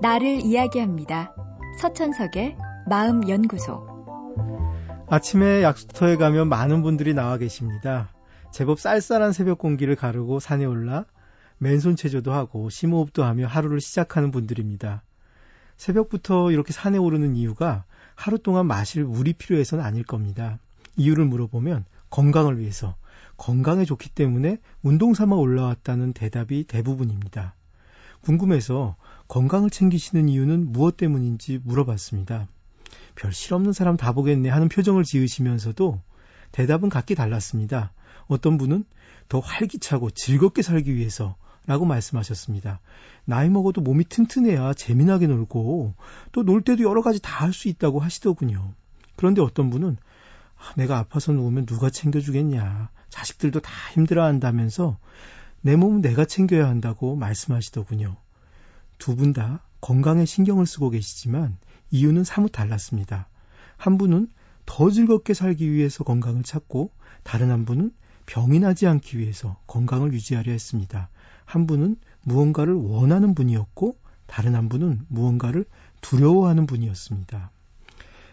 나를 이야기합니다. 서천석의 마음연구소. 아침에 약수터에 가면 많은 분들이 나와 계십니다. 제법 쌀쌀한 새벽 공기를 가르고 산에 올라 맨손 체조도 하고 심호흡도 하며 하루를 시작하는 분들입니다. 새벽부터 이렇게 산에 오르는 이유가 하루 동안 마실 물이 필요해서는 아닐 겁니다. 이유를 물어보면 건강을 위해서, 건강에 좋기 때문에 운동 삼아 올라왔다는 대답이 대부분입니다. 궁금해서 건강을 챙기시는 이유는 무엇 때문인지 물어봤습니다. 별 실없는 사람 다 보겠네 하는 표정을 지으시면서도 대답은 각기 달랐습니다. 어떤 분은 더 활기차고 즐겁게 살기 위해서 라고 말씀하셨습니다. 나이 먹어도 몸이 튼튼해야 재미나게 놀고 또 놀 때도 여러 가지 다 할 수 있다고 하시더군요. 그런데 어떤 분은 아, 내가 아파서 누우면 누가 챙겨주겠냐. 자식들도 다 힘들어 한다면서 내 몸은 내가 챙겨야 한다고 말씀하시더군요. 두 분 다 건강에 신경을 쓰고 계시지만 이유는 사뭇 달랐습니다. 한 분은 더 즐겁게 살기 위해서 건강을 찾고 다른 한 분은 병이 나지 않기 위해서 건강을 유지하려 했습니다. 한 분은 무언가를 원하는 분이었고 다른 한 분은 무언가를 두려워하는 분이었습니다.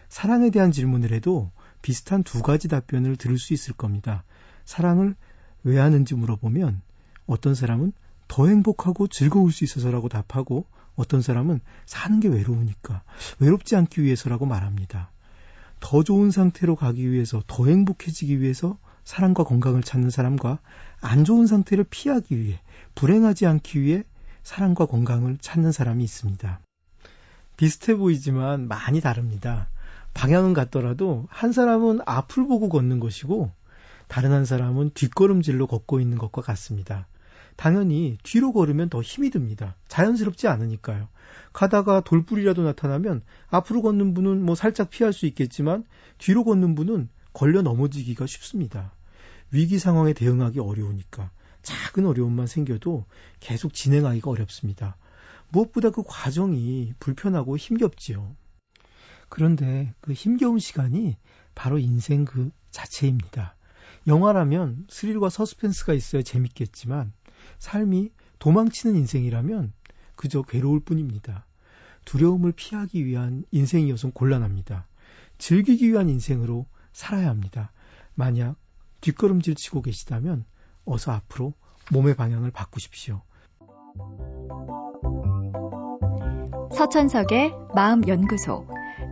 사랑에 대한 질문을 해도 비슷한 두 가지 답변을 들을 수 있을 겁니다. 사랑을 왜 하는지 물어보면 어떤 사람은 더 행복하고 즐거울 수 있어서라고 답하고 어떤 사람은 사는 게 외로우니까 외롭지 않기 위해서라고 말합니다. 더 좋은 상태로 가기 위해서 더 행복해지기 위해서 사랑과 건강을 찾는 사람과 안 좋은 상태를 피하기 위해 불행하지 않기 위해 사랑과 건강을 찾는 사람이 있습니다. 비슷해 보이지만 많이 다릅니다. 방향은 같더라도 한 사람은 앞을 보고 걷는 것이고 다른 한 사람은 뒷걸음질로 걷고 있는 것과 같습니다. 당연히 뒤로 걸으면 더 힘이 듭니다. 자연스럽지 않으니까요. 가다가 돌불이라도 나타나면 앞으로 걷는 분은 뭐 살짝 피할 수 있겠지만 뒤로 걷는 분은 걸려 넘어지기가 쉽습니다. 위기 상황에 대응하기 어려우니까 작은 어려움만 생겨도 계속 진행하기가 어렵습니다. 무엇보다 그 과정이 불편하고 힘겹지요. 그런데 그 힘겨운 시간이 바로 인생 그 자체입니다. 영화라면 스릴과 서스펜스가 있어야 재밌겠지만 삶이 도망치는 인생이라면 그저 괴로울 뿐입니다. 두려움을 피하기 위한 인생이어서 곤란합니다. 즐기기 위한 인생으로 살아야 합니다. 만약 뒷걸음질 치고 계시다면 어서 앞으로 몸의 방향을 바꾸십시오. 서천석의 마음연구소.